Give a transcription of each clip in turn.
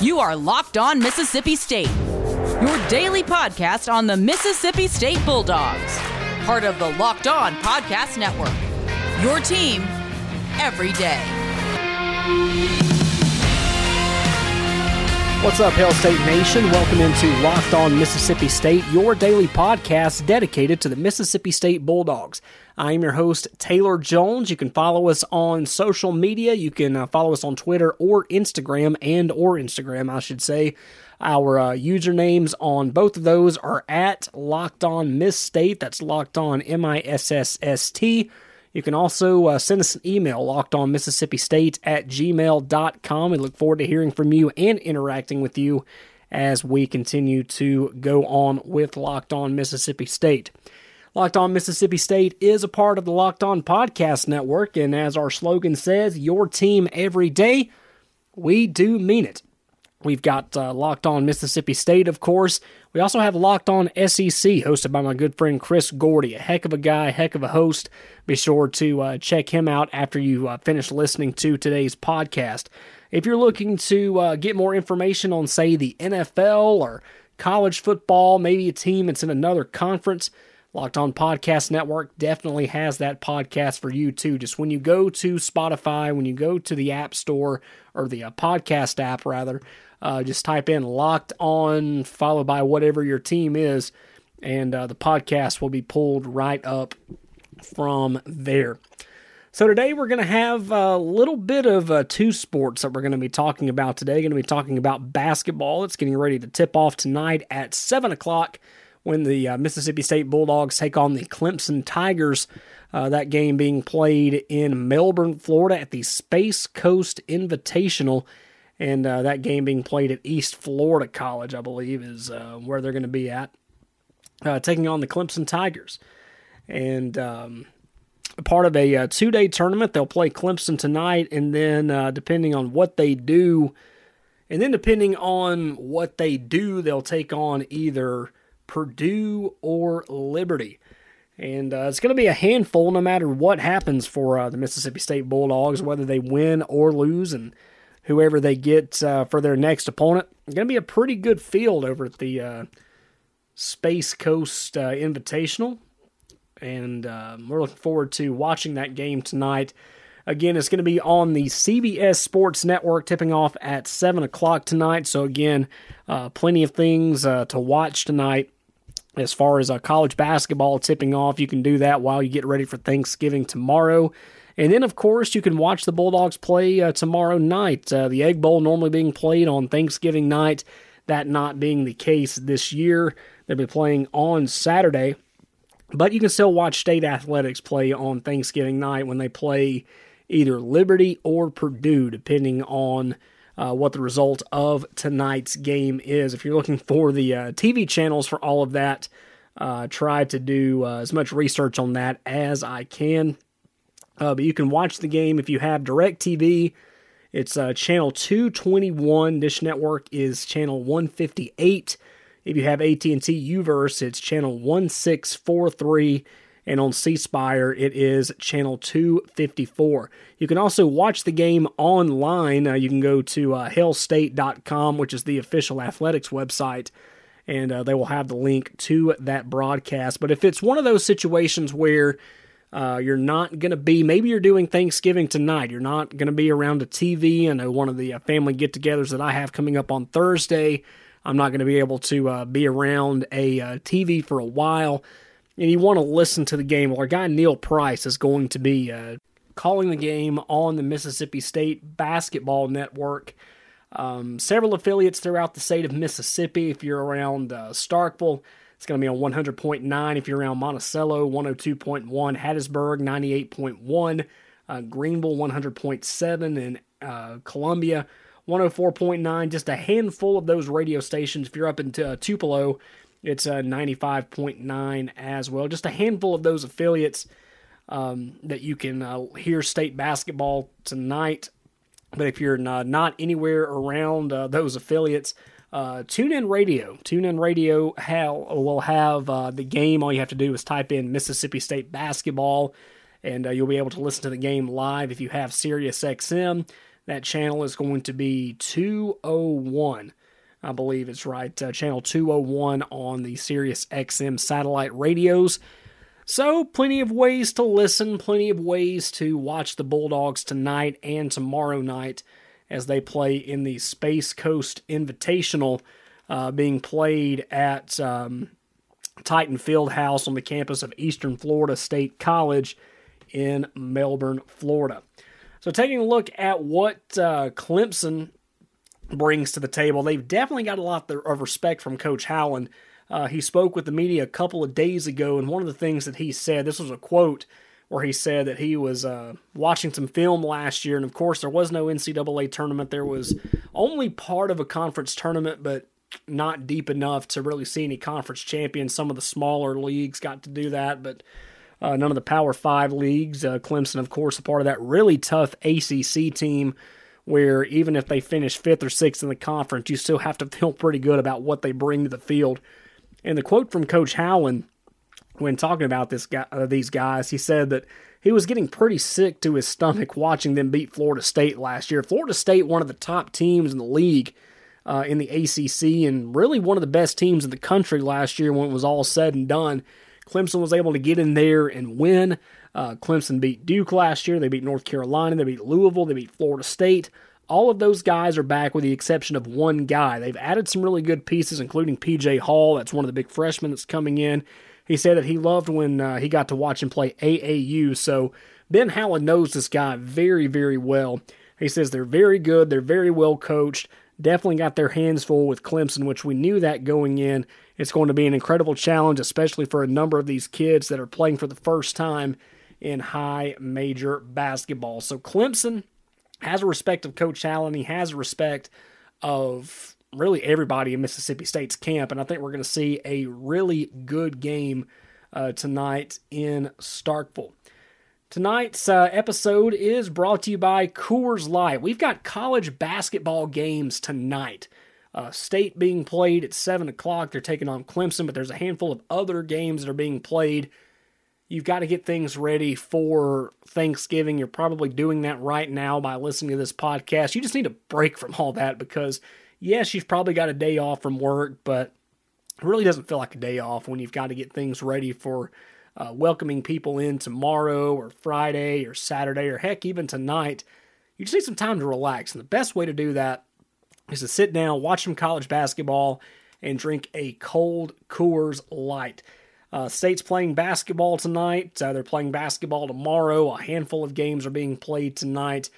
You are Locked On Mississippi State, your daily podcast on the Mississippi State Bulldogs, part of the Locked On Podcast Network. Your team every day. What's up, Hail State Nation? Welcome into Locked On Mississippi State, your daily podcast dedicated to the Mississippi State Bulldogs. I am your host, Taylor Jones. You can follow us on social media. You can uh, follow us on Twitter or Instagram, and or Instagram, I should say. Our uh, usernames on both of those are at Locked On Miss State. That's Locked On M I S S S T. You can also uh, send us an email, locked on Mississippi State at gmail.com. We look forward to hearing from you and interacting with you as we continue to go on with Locked On Mississippi State. Locked On Mississippi State is a part of the Locked On Podcast Network, and as our slogan says, your team every day, we do mean it. We've got uh, Locked On Mississippi State, of course. We also have Locked On SEC, hosted by my good friend Chris Gordy. A heck of a guy, heck of a host. Be sure to uh, check him out after you uh, finish listening to today's podcast. If you're looking to uh, get more information on, say, the NFL or college football, maybe a team that's in another conference, Locked On Podcast Network definitely has that podcast for you too. Just when you go to Spotify, when you go to the App Store or the uh, podcast app rather, uh, just type in Locked On followed by whatever your team is, and uh, the podcast will be pulled right up from there. So today we're going to have a little bit of uh, two sports that we're going to be talking about today. Going to be talking about basketball. It's getting ready to tip off tonight at seven o'clock when the uh, Mississippi State Bulldogs take on the Clemson Tigers. Uh, that game being played in Melbourne, Florida at the Space Coast Invitational. And uh, that game being played at East Florida College, I believe, is uh, where they're going to be at, uh, taking on the Clemson Tigers. And um, part of a uh, two day tournament, they'll play Clemson tonight. And then, depending on what they do, and then depending on what they do, they'll take on either Purdue, or Liberty. And uh, it's going to be a handful no matter what happens for uh, the Mississippi State Bulldogs, whether they win or lose, and whoever they get uh, for their next opponent. Going to be a pretty good field over at the uh, Space Coast uh, Invitational. And um, we're looking forward to watching that game tonight. Again, it's going to be on the CBS Sports Network, tipping off at 7 o'clock tonight. So, again, uh, plenty of things to watch tonight as far as uh, college basketball tipping off, you can do that while you get ready for Thanksgiving tomorrow. And then, of course, you can watch the Bulldogs play uh, tomorrow night. Uh, the Egg Bowl normally being played on Thanksgiving night, that not being the case this year. They'll be playing on Saturday. But you can still watch state athletics play on Thanksgiving night when they play either Liberty or Purdue, depending on uh, what the result of tonight's game is. If you're looking for the uh, TV channels for all of that, uh, try to do uh, as much research on that as I can. Uh, but you can watch the game if you have DirecTV. It's uh, channel 221. Dish Network is channel 158. If you have AT&T UVerse, it's channel 1643 and on C Spire it is channel 254. You can also watch the game online. Uh, you can go to uh, hailstate.com, which is the official athletics website, and uh, they will have the link to that broadcast. But if it's one of those situations where uh, you're not going to be, maybe you're doing Thanksgiving tonight, you're not going to be around a TV. I know one of the uh, family get togethers that I have coming up on Thursday. I'm not going to be able to uh, be around a uh, TV for a while and you want to listen to the game, well, our guy Neil Price is going to be uh, calling the game on the Mississippi State Basketball Network. Um, several affiliates throughout the state of Mississippi. If you're around uh, Starkville, it's going to be on 100.9. If you're around Monticello, 102.1. Hattiesburg, 98.1. Uh, Greenville, 100.7. And uh, Columbia, 104.9. Just a handful of those radio stations. If you're up in uh, Tupelo, it's a 95.9 as well. Just a handful of those affiliates um, that you can uh, hear state basketball tonight. But if you're not, not anywhere around uh, those affiliates, uh, TuneIn Radio. TuneIn Radio will have uh, the game. All you have to do is type in Mississippi State basketball, and uh, you'll be able to listen to the game live if you have Sirius XM. That channel is going to be 201. I believe it's right. Uh, channel 201 on the Sirius XM satellite radios. So, plenty of ways to listen, plenty of ways to watch the Bulldogs tonight and tomorrow night as they play in the Space Coast Invitational uh, being played at um, Titan Field House on the campus of Eastern Florida State College in Melbourne, Florida. So, taking a look at what uh, Clemson brings to the table, they've definitely got a lot of respect from Coach Howland. Uh, he spoke with the media a couple of days ago, and one of the things that he said this was a quote where he said that he was uh, watching some film last year, and of course, there was no NCAA tournament. There was only part of a conference tournament, but not deep enough to really see any conference champions. Some of the smaller leagues got to do that, but uh, none of the Power Five leagues. Uh, Clemson, of course, a part of that really tough ACC team where even if they finish fifth or sixth in the conference, you still have to feel pretty good about what they bring to the field. And the quote from Coach Howland when talking about this guy, uh, these guys, he said that he was getting pretty sick to his stomach watching them beat Florida State last year. Florida State, one of the top teams in the league uh, in the ACC, and really one of the best teams in the country last year when it was all said and done. Clemson was able to get in there and win. Uh, Clemson beat Duke last year. They beat North Carolina. They beat Louisville. They beat Florida State. All of those guys are back with the exception of one guy. They've added some really good pieces, including PJ Hall. That's one of the big freshmen that's coming in. He said that he loved when uh, he got to watch him play AAU. So Ben Howland knows this guy very, very well. He says they're very good. They're very well coached. Definitely got their hands full with Clemson, which we knew that going in. It's going to be an incredible challenge, especially for a number of these kids that are playing for the first time in high major basketball. So Clemson has a respect of Coach Allen. He has a respect of really everybody in Mississippi State's camp, and I think we're going to see a really good game uh, tonight in Starkville. Tonight's uh, episode is brought to you by Coors Light. We've got college basketball games tonight. Uh, State being played at 7 o'clock. They're taking on Clemson, but there's a handful of other games that are being played. You've got to get things ready for Thanksgiving. You're probably doing that right now by listening to this podcast. You just need a break from all that because, yes, you've probably got a day off from work, but it really doesn't feel like a day off when you've got to get things ready for uh, welcoming people in tomorrow or Friday or Saturday or heck, even tonight. You just need some time to relax. And the best way to do that is to sit down, watch some college basketball, and drink a cold Coors Light. Uh, State's playing basketball tonight. Uh, they're playing basketball tomorrow. A handful of games are being played tonight.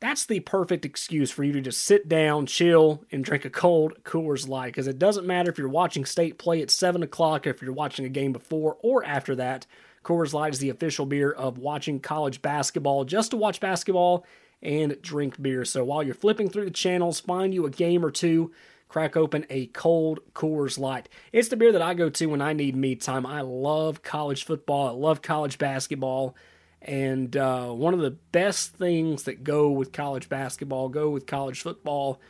That's the perfect excuse for you to just sit down, chill, and drink a cold Coors Light. Because it doesn't matter if you're watching State play at 7 o'clock, or if you're watching a game before or after that. Coors Light is the official beer of watching college basketball, just to watch basketball and drink beer. So while you're flipping through the channels, find you a game or two crack open a cold Coors Light. It's the beer that I go to when I need me time. I love college football, I love college basketball. And uh, one of the best things that go with college basketball, go with college football,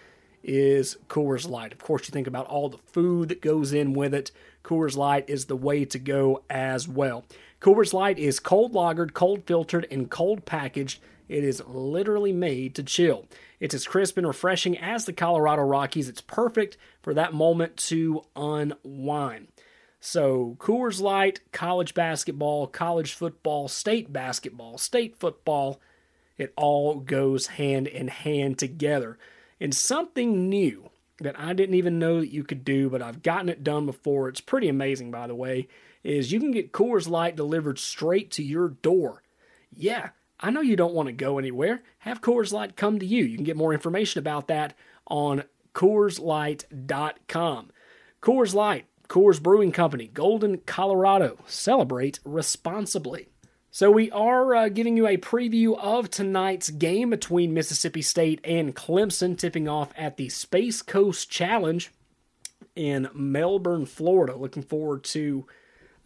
is Coors Light. Of course, you think about all the food that goes in with it. Coors Light is the way to go as well. Coors Light is cold lagered, cold filtered, and cold packaged. It is literally made to chill. It's as crisp and refreshing as the Colorado Rockies. It's perfect for that moment to unwind. So, Coors Light, college basketball, college football, state basketball, state football, it all goes hand in hand together. And something new that I didn't even know that you could do, but I've gotten it done before. It's pretty amazing, by the way, is you can get Coors Light delivered straight to your door. Yeah, I know you don't want to go anywhere. Have Coors Light come to you. You can get more information about that on CoorsLight.com. Coors Light, Coors Brewing Company, Golden, Colorado. Celebrate responsibly. So, we are uh, giving you a preview of tonight's game between Mississippi State and Clemson, tipping off at the Space Coast Challenge in Melbourne, Florida. Looking forward to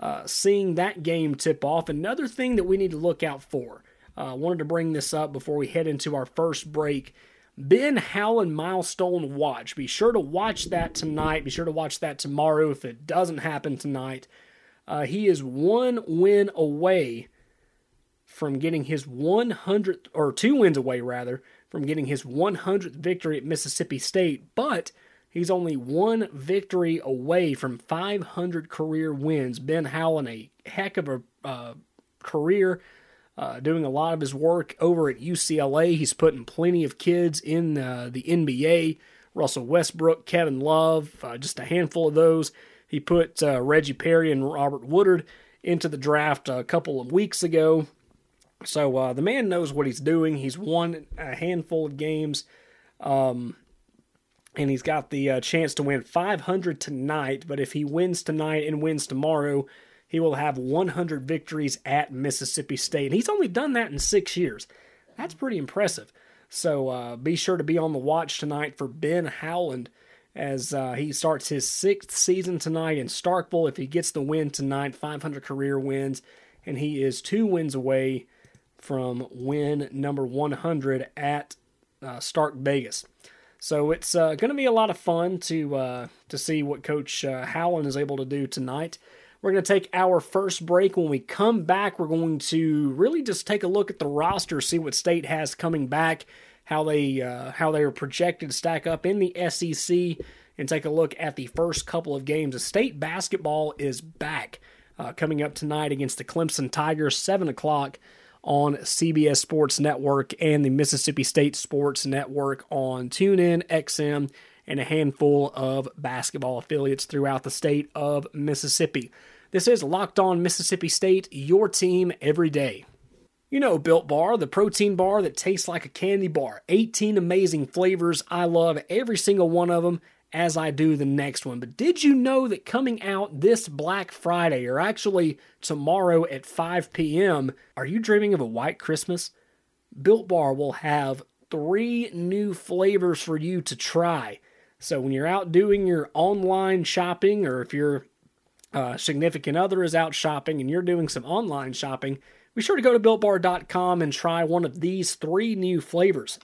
uh, seeing that game tip off. Another thing that we need to look out for I uh, wanted to bring this up before we head into our first break. Ben Howland Milestone Watch. Be sure to watch that tonight. Be sure to watch that tomorrow if it doesn't happen tonight. Uh, he is one win away from getting his 100th, or two wins away rather from getting his 100th victory at Mississippi State, but he's only one victory away from 500 career wins. Ben Howland, a heck of a uh, career, uh, doing a lot of his work over at UCLA. He's putting plenty of kids in uh, the NBA. Russell Westbrook, Kevin Love, uh, just a handful of those. He put uh, Reggie Perry and Robert Woodard into the draft a couple of weeks ago. So uh, the man knows what he's doing. He's won a handful of games, um, and he's got the uh, chance to win 500 tonight. But if he wins tonight and wins tomorrow, he will have 100 victories at Mississippi State. And he's only done that in six years. That's pretty impressive. So uh, be sure to be on the watch tonight for Ben Howland as uh, he starts his sixth season tonight in Starkville. If he gets the win tonight, 500 career wins, and he is two wins away from win number 100 at uh, Stark Vegas. So it's uh, going to be a lot of fun to uh, to see what Coach uh, Howland is able to do tonight. We're going to take our first break. When we come back, we're going to really just take a look at the roster, see what State has coming back, how they uh, how they are projected to stack up in the SEC, and take a look at the first couple of games. The State basketball is back, uh, coming up tonight against the Clemson Tigers, seven o'clock on CBS Sports Network and the Mississippi State Sports Network on TuneIn, XM, and a handful of basketball affiliates throughout the state of Mississippi. This is Locked On Mississippi State, your team every day. You know Built Bar, the protein bar that tastes like a candy bar. 18 amazing flavors. I love every single one of them as I do the next one. But did you know that coming out this Black Friday, or actually tomorrow at 5 p.m., are you dreaming of a white Christmas? Built Bar will have three new flavors for you to try. So when you're out doing your online shopping, or if your uh, significant other is out shopping and you're doing some online shopping, be sure to go to builtbar.com and try one of these three new flavors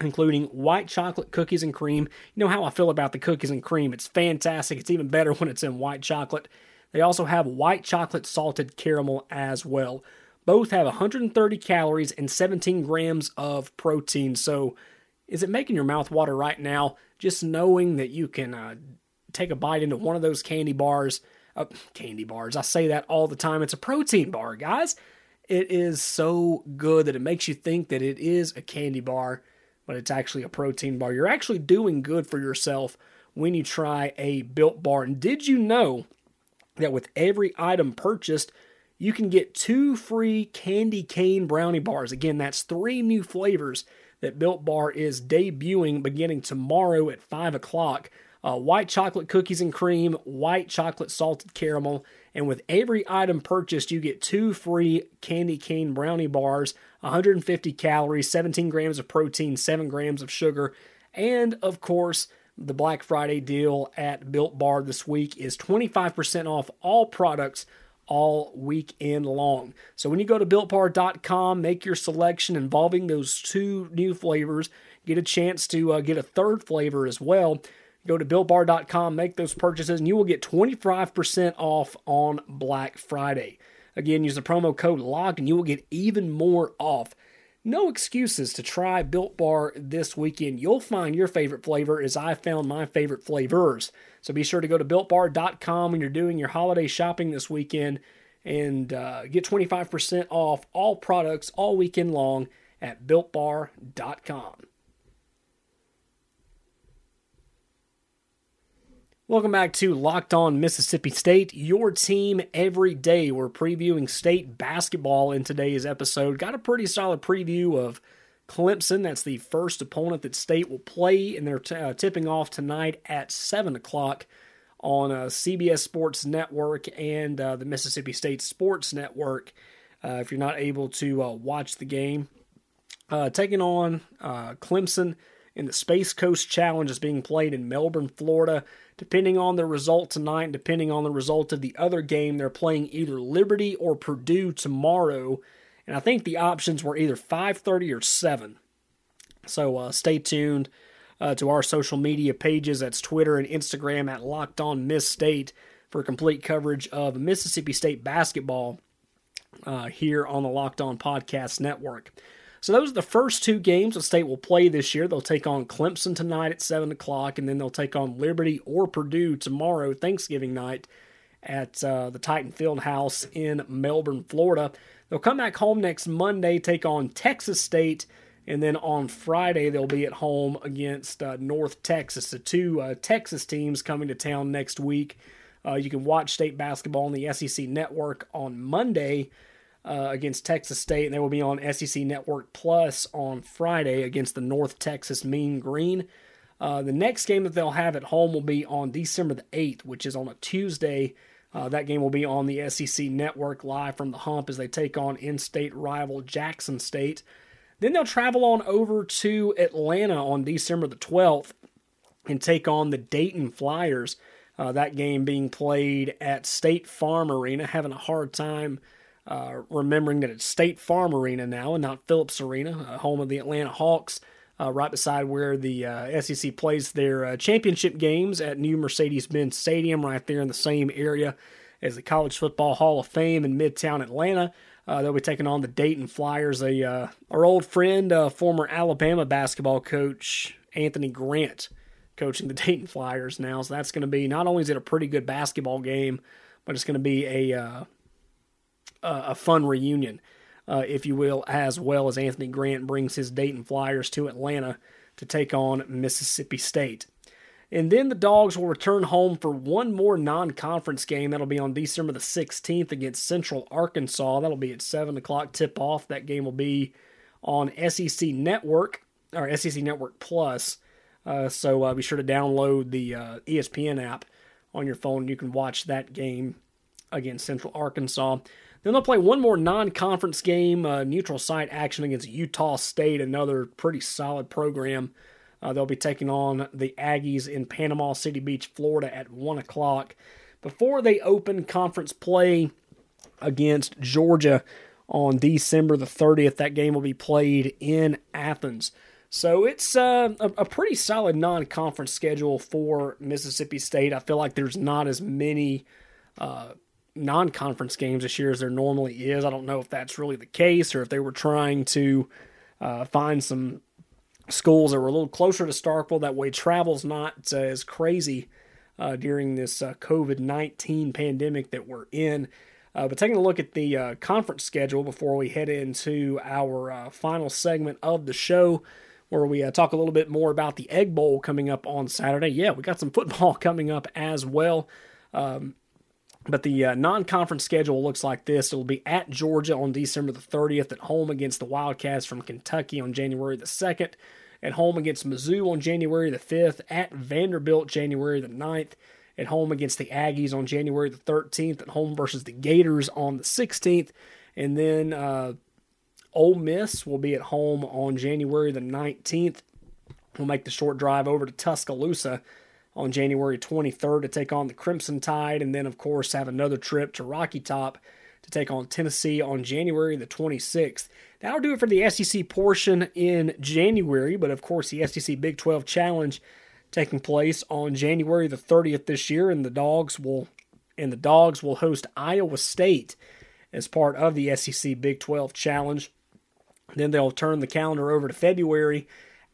including white chocolate cookies and cream. You know how I feel about the cookies and cream. It's fantastic. It's even better when it's in white chocolate. They also have white chocolate salted caramel as well. Both have 130 calories and 17 grams of protein. So, is it making your mouth water right now just knowing that you can uh, take a bite into one of those candy bars? Uh, candy bars. I say that all the time. It's a protein bar, guys. It is so good that it makes you think that it is a candy bar but it's actually a protein bar. You're actually doing good for yourself when you try a built bar. And did you know that with every item purchased, you can get two free candy cane brownie bars? Again, that's three new flavors that Built Bar is debuting beginning tomorrow at 5 o'clock. Uh, white chocolate cookies and cream, white chocolate salted caramel, and with every item purchased, you get two free candy cane brownie bars 150 calories, 17 grams of protein, 7 grams of sugar, and of course, the Black Friday deal at Built Bar this week is 25% off all products all weekend long. So when you go to builtbar.com, make your selection involving those two new flavors, get a chance to uh, get a third flavor as well. Go to builtbar.com, make those purchases, and you will get 25% off on Black Friday. Again, use the promo code LOCK and you will get even more off. No excuses to try Built Bar this weekend. You'll find your favorite flavor as I found my favorite flavors. So be sure to go to builtbar.com when you're doing your holiday shopping this weekend and uh, get 25% off all products all weekend long at builtbar.com. Welcome back to Locked On Mississippi State, your team every day. We're previewing state basketball in today's episode. Got a pretty solid preview of Clemson. That's the first opponent that State will play, and they're t- uh, tipping off tonight at 7 o'clock on uh, CBS Sports Network and uh, the Mississippi State Sports Network. Uh, if you're not able to uh, watch the game, uh, taking on Clemson in the Space Coast Challenge is being played in Melbourne, Florida. Depending on the result tonight, depending on the result of the other game, they're playing either Liberty or Purdue tomorrow. And I think the options were either 5:30 or 7. So uh, stay tuned uh, to our social media pages. That's Twitter and Instagram at Locked On Miss State for complete coverage of Mississippi State basketball uh, here on the Locked On Podcast Network. So those are the first two games the state will play this year. They'll take on Clemson tonight at 7 o'clock, and then they'll take on Liberty or Purdue tomorrow, Thanksgiving night, at uh, the Titan Field House in Melbourne, Florida. They'll come back home next Monday, take on Texas State, and then on Friday they'll be at home against uh, North Texas. The two uh, Texas teams coming to town next week. Uh, you can watch state basketball on the SEC Network on Monday uh, against Texas State, and they will be on SEC Network Plus on Friday against the North Texas Mean Green. Uh, the next game that they'll have at home will be on December the 8th, which is on a Tuesday uh, that game will be on the SEC network live from the hump as they take on in state rival Jackson State. Then they'll travel on over to Atlanta on December the 12th and take on the Dayton Flyers. Uh, that game being played at State Farm Arena. Having a hard time uh, remembering that it's State Farm Arena now and not Phillips Arena, uh, home of the Atlanta Hawks uh, right beside where the uh, SEC plays their uh, championship games at new Mercedes-Benz Stadium, right there in the same area as the College Football Hall of Fame in Midtown Atlanta. They'll be taking on the Dayton Flyers. A our old friend, former Alabama basketball coach Anthony Grant, coaching the Dayton Flyers now. So that's going to be not only is it a pretty good basketball game, but it's going to be a a fun reunion uh, if you will, as well as Anthony Grant brings his Dayton Flyers to Atlanta to take on Mississippi State. And then the Dogs will return home for one more non conference game. That'll be on December the 16th against Central Arkansas. That'll be at 7 o'clock tip off. That game will be on SEC Network or SEC Network Plus. Uh, so uh, be sure to download the uh, ESPN app on your phone. You can watch that game against Central Arkansas. Then they'll play one more non conference game, uh, neutral site action against Utah State, another pretty solid program. Uh, they'll be taking on the Aggies in Panama City Beach, Florida at 1 o'clock before they open conference play against Georgia on December the 30th. That game will be played in Athens. So it's uh, a, a, pretty solid non conference schedule for Mississippi State. I feel like there's not as many. Uh, non conference games this year as there normally is. I don't know if that's really the case or if they were trying to uh, find some schools that were a little closer to Starkville. That way, travel's not uh, as crazy uh, during this uh, COVID 19 pandemic that we're in. Uh, but taking a look at the uh, conference schedule before we head into our final segment of the show, where we talk a little bit more about the Egg Bowl coming up on Saturday. Yeah, we got some football coming up as well. Um, but the uh, non conference schedule looks like this. It'll be at Georgia on December the 30th, at home against the Wildcats from Kentucky on January the 2nd, at home against Mizzou on January the 5th, at Vanderbilt January the 9th, at home against the Aggies on January the 13th, at home versus the Gators on the 16th, and then uh, Ole Miss will be at home on January the 19th. We'll make the short drive over to Tuscaloosa on January 23rd to take on the Crimson Tide, and then, of course, have another trip to Rocky Top to take on Tennessee on January the 26th. That'll do it for the SEC portion in January, but of course, the SEC Big 12 Challenge taking place on January the 30th this year, and the Dogs will and the Dogs will host Iowa State as part of the SEC Big 12 Challenge. Then they'll turn the calendar over to February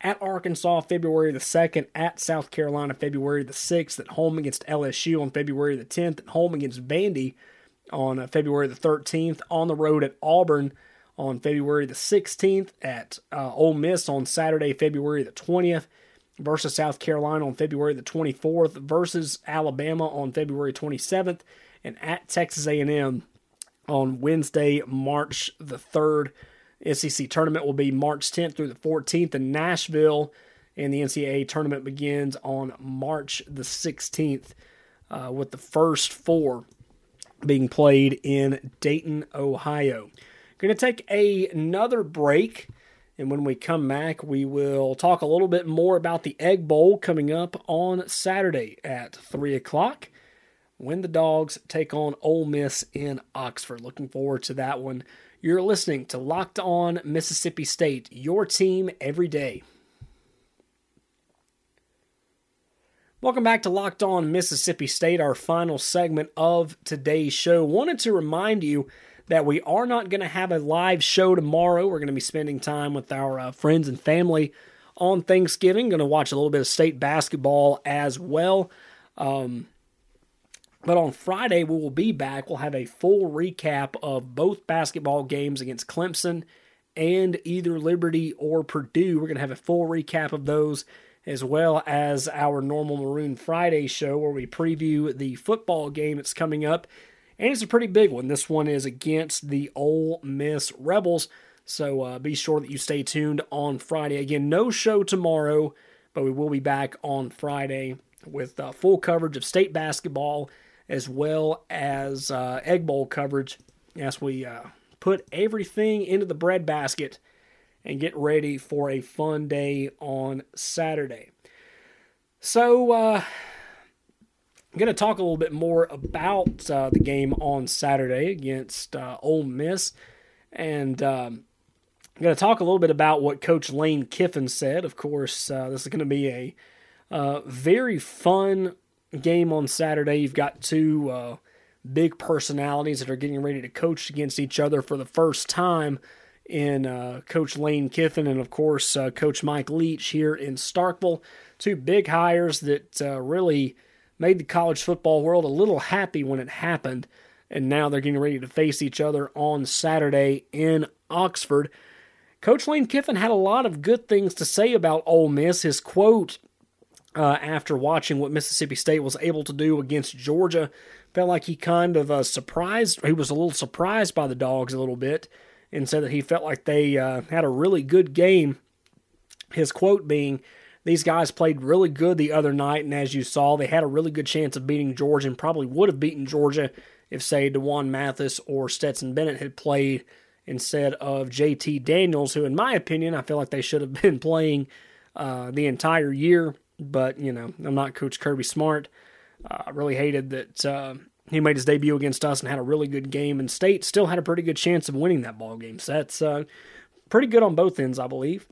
at Arkansas February the 2nd, at South Carolina February the 6th, at home against LSU on February the 10th, at home against Vandy on uh, February the 13th, on the road at Auburn on February the 16th, at uh, Ole Miss on Saturday, February the 20th, versus South Carolina on February the 24th, versus Alabama on February 27th, and at Texas A&M on Wednesday, March the 3rd. SEC tournament will be March 10th through the 14th in Nashville, and the NCAA tournament begins on March the 16th, uh, with the first four being played in Dayton, Ohio. Going to take a, another break, and when we come back, we will talk a little bit more about the Egg Bowl coming up on Saturday at 3 o'clock when the Dogs take on Ole Miss in Oxford. Looking forward to that one. You're listening to Locked On Mississippi State, your team every day. Welcome back to Locked On Mississippi State, our final segment of today's show. Wanted to remind you that we are not going to have a live show tomorrow. We're going to be spending time with our uh, friends and family on Thanksgiving. Going to watch a little bit of state basketball as well. Um, but on Friday, we will be back. We'll have a full recap of both basketball games against Clemson and either Liberty or Purdue. We're going to have a full recap of those as well as our normal Maroon Friday show where we preview the football game that's coming up. And it's a pretty big one. This one is against the Ole Miss Rebels. So uh, be sure that you stay tuned on Friday. Again, no show tomorrow, but we will be back on Friday with uh, full coverage of state basketball as well as uh, Egg Bowl coverage as we uh, put everything into the bread basket and get ready for a fun day on Saturday. So, uh, I'm going to talk a little bit more about uh, the game on Saturday against uh, Ole Miss. And um, I'm going to talk a little bit about what Coach Lane Kiffin said. Of course, uh, this is going to be a uh, very fun game on Saturday. You've got two uh, big personalities that are getting ready to coach against each other for the first time in uh, Coach Lane Kiffin and, of course, uh, Coach Mike Leach here in Starkville. Two big hires that uh, really made the college football world a little happy when it happened. And now they're getting ready to face each other on Saturday in Oxford. Coach Lane Kiffin had a lot of good things to say about Ole Miss. His quote uh, after watching what Mississippi State was able to do against Georgia felt like he kind of uh, surprised. He was a little surprised by the dogs a little bit and said that he felt like they uh, had a really good game. His quote being, These guys played really good the other night, and as you saw, they had a really good chance of beating Georgia and probably would have beaten Georgia if, say, D'Wan Mathis or Stetson Bennett had played instead of JT Daniels, who, in my opinion, I feel like they should have been playing uh, the entire year. But, you know, I'm not Coach Kirby Smart. Uh, I really hated that uh, he made his debut against us and had a really good game, and State still had a pretty good chance of winning that ball game. So that's uh, pretty good on both ends, I believe.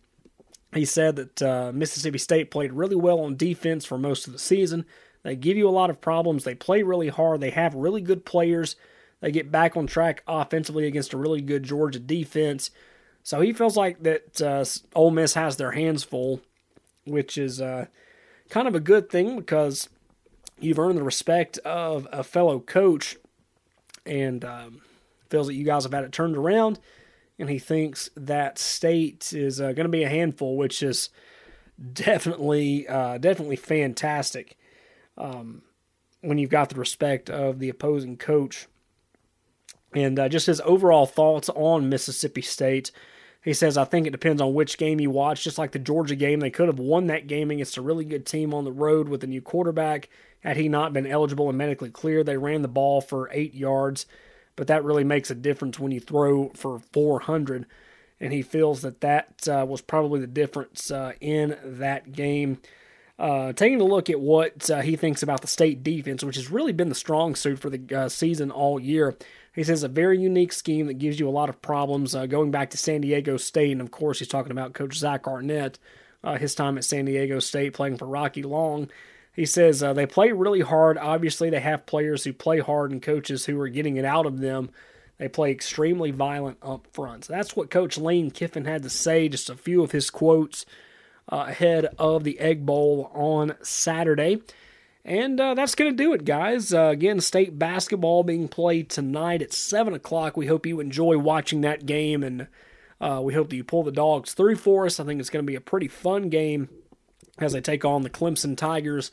He said that uh, Mississippi State played really well on defense for most of the season. They give you a lot of problems. They play really hard. They have really good players. They get back on track offensively against a really good Georgia defense. So he feels like that uh, Ole Miss has their hands full, which is uh, kind of a good thing because you've earned the respect of a fellow coach and um, feels that you guys have had it turned around. And he thinks that state is uh, going to be a handful, which is definitely, uh, definitely fantastic. Um, when you've got the respect of the opposing coach. And uh, just his overall thoughts on Mississippi State. He says, I think it depends on which game you watch. Just like the Georgia game, they could have won that game against a really good team on the road with a new quarterback had he not been eligible and medically clear, they ran the ball for eight yards, but that really makes a difference when you throw for 400. And he feels that that uh, was probably the difference uh, in that game. Uh, taking a look at what uh, he thinks about the state defense, which has really been the strong suit for the uh, season all year. He says a very unique scheme that gives you a lot of problems. Uh, going back to San Diego State, and of course, he's talking about Coach Zach Arnett, his time at San Diego State playing for Rocky Long. He says uh, they play really hard. Obviously, they have players who play hard and coaches who are getting it out of them. They play extremely violent up front. So that's what Coach Lane Kiffin had to say. Just a few of his quotes uh, ahead of the Egg Bowl on Saturday. And uh, that's going to do it, guys. Uh, again, state basketball being played tonight at 7 o'clock. We hope you enjoy watching that game, and uh, we hope that you pull the dogs through for us. I think it's going to be a pretty fun game as they take on the Clemson Tigers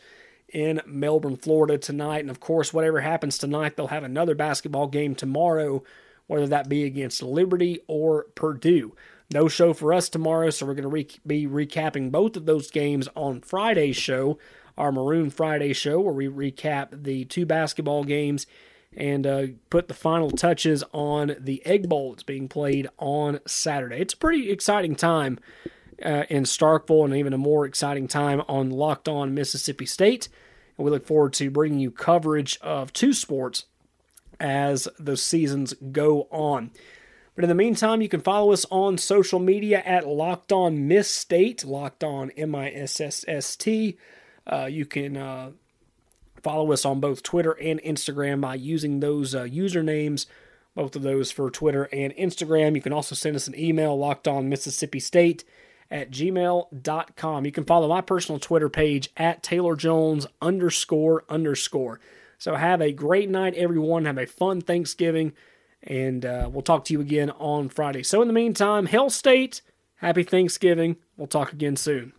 in Melbourne, Florida tonight. And of course, whatever happens tonight, they'll have another basketball game tomorrow, whether that be against Liberty or Purdue. No show for us tomorrow, so we're going to re- be recapping both of those games on Friday's show, our Maroon Friday show, where we recap the two basketball games and uh, put the final touches on the Egg Bowl that's being played on Saturday. It's a pretty exciting time uh, in Starkville and even a more exciting time on Locked On Mississippi State. And we look forward to bringing you coverage of two sports as the seasons go on. But in the meantime, you can follow us on social media at Locked On Miss State, Locked On M I S S S T. Uh, you can uh, follow us on both Twitter and Instagram by using those uh, usernames both of those for Twitter and Instagram. You can also send us an email, locked on Mississippi State at gmail.com. You can follow my personal Twitter page at Taylor Jones underscore underscore. So have a great night, everyone. Have a fun Thanksgiving, and uh, we'll talk to you again on Friday. So in the meantime, Hail State, happy Thanksgiving. We'll talk again soon.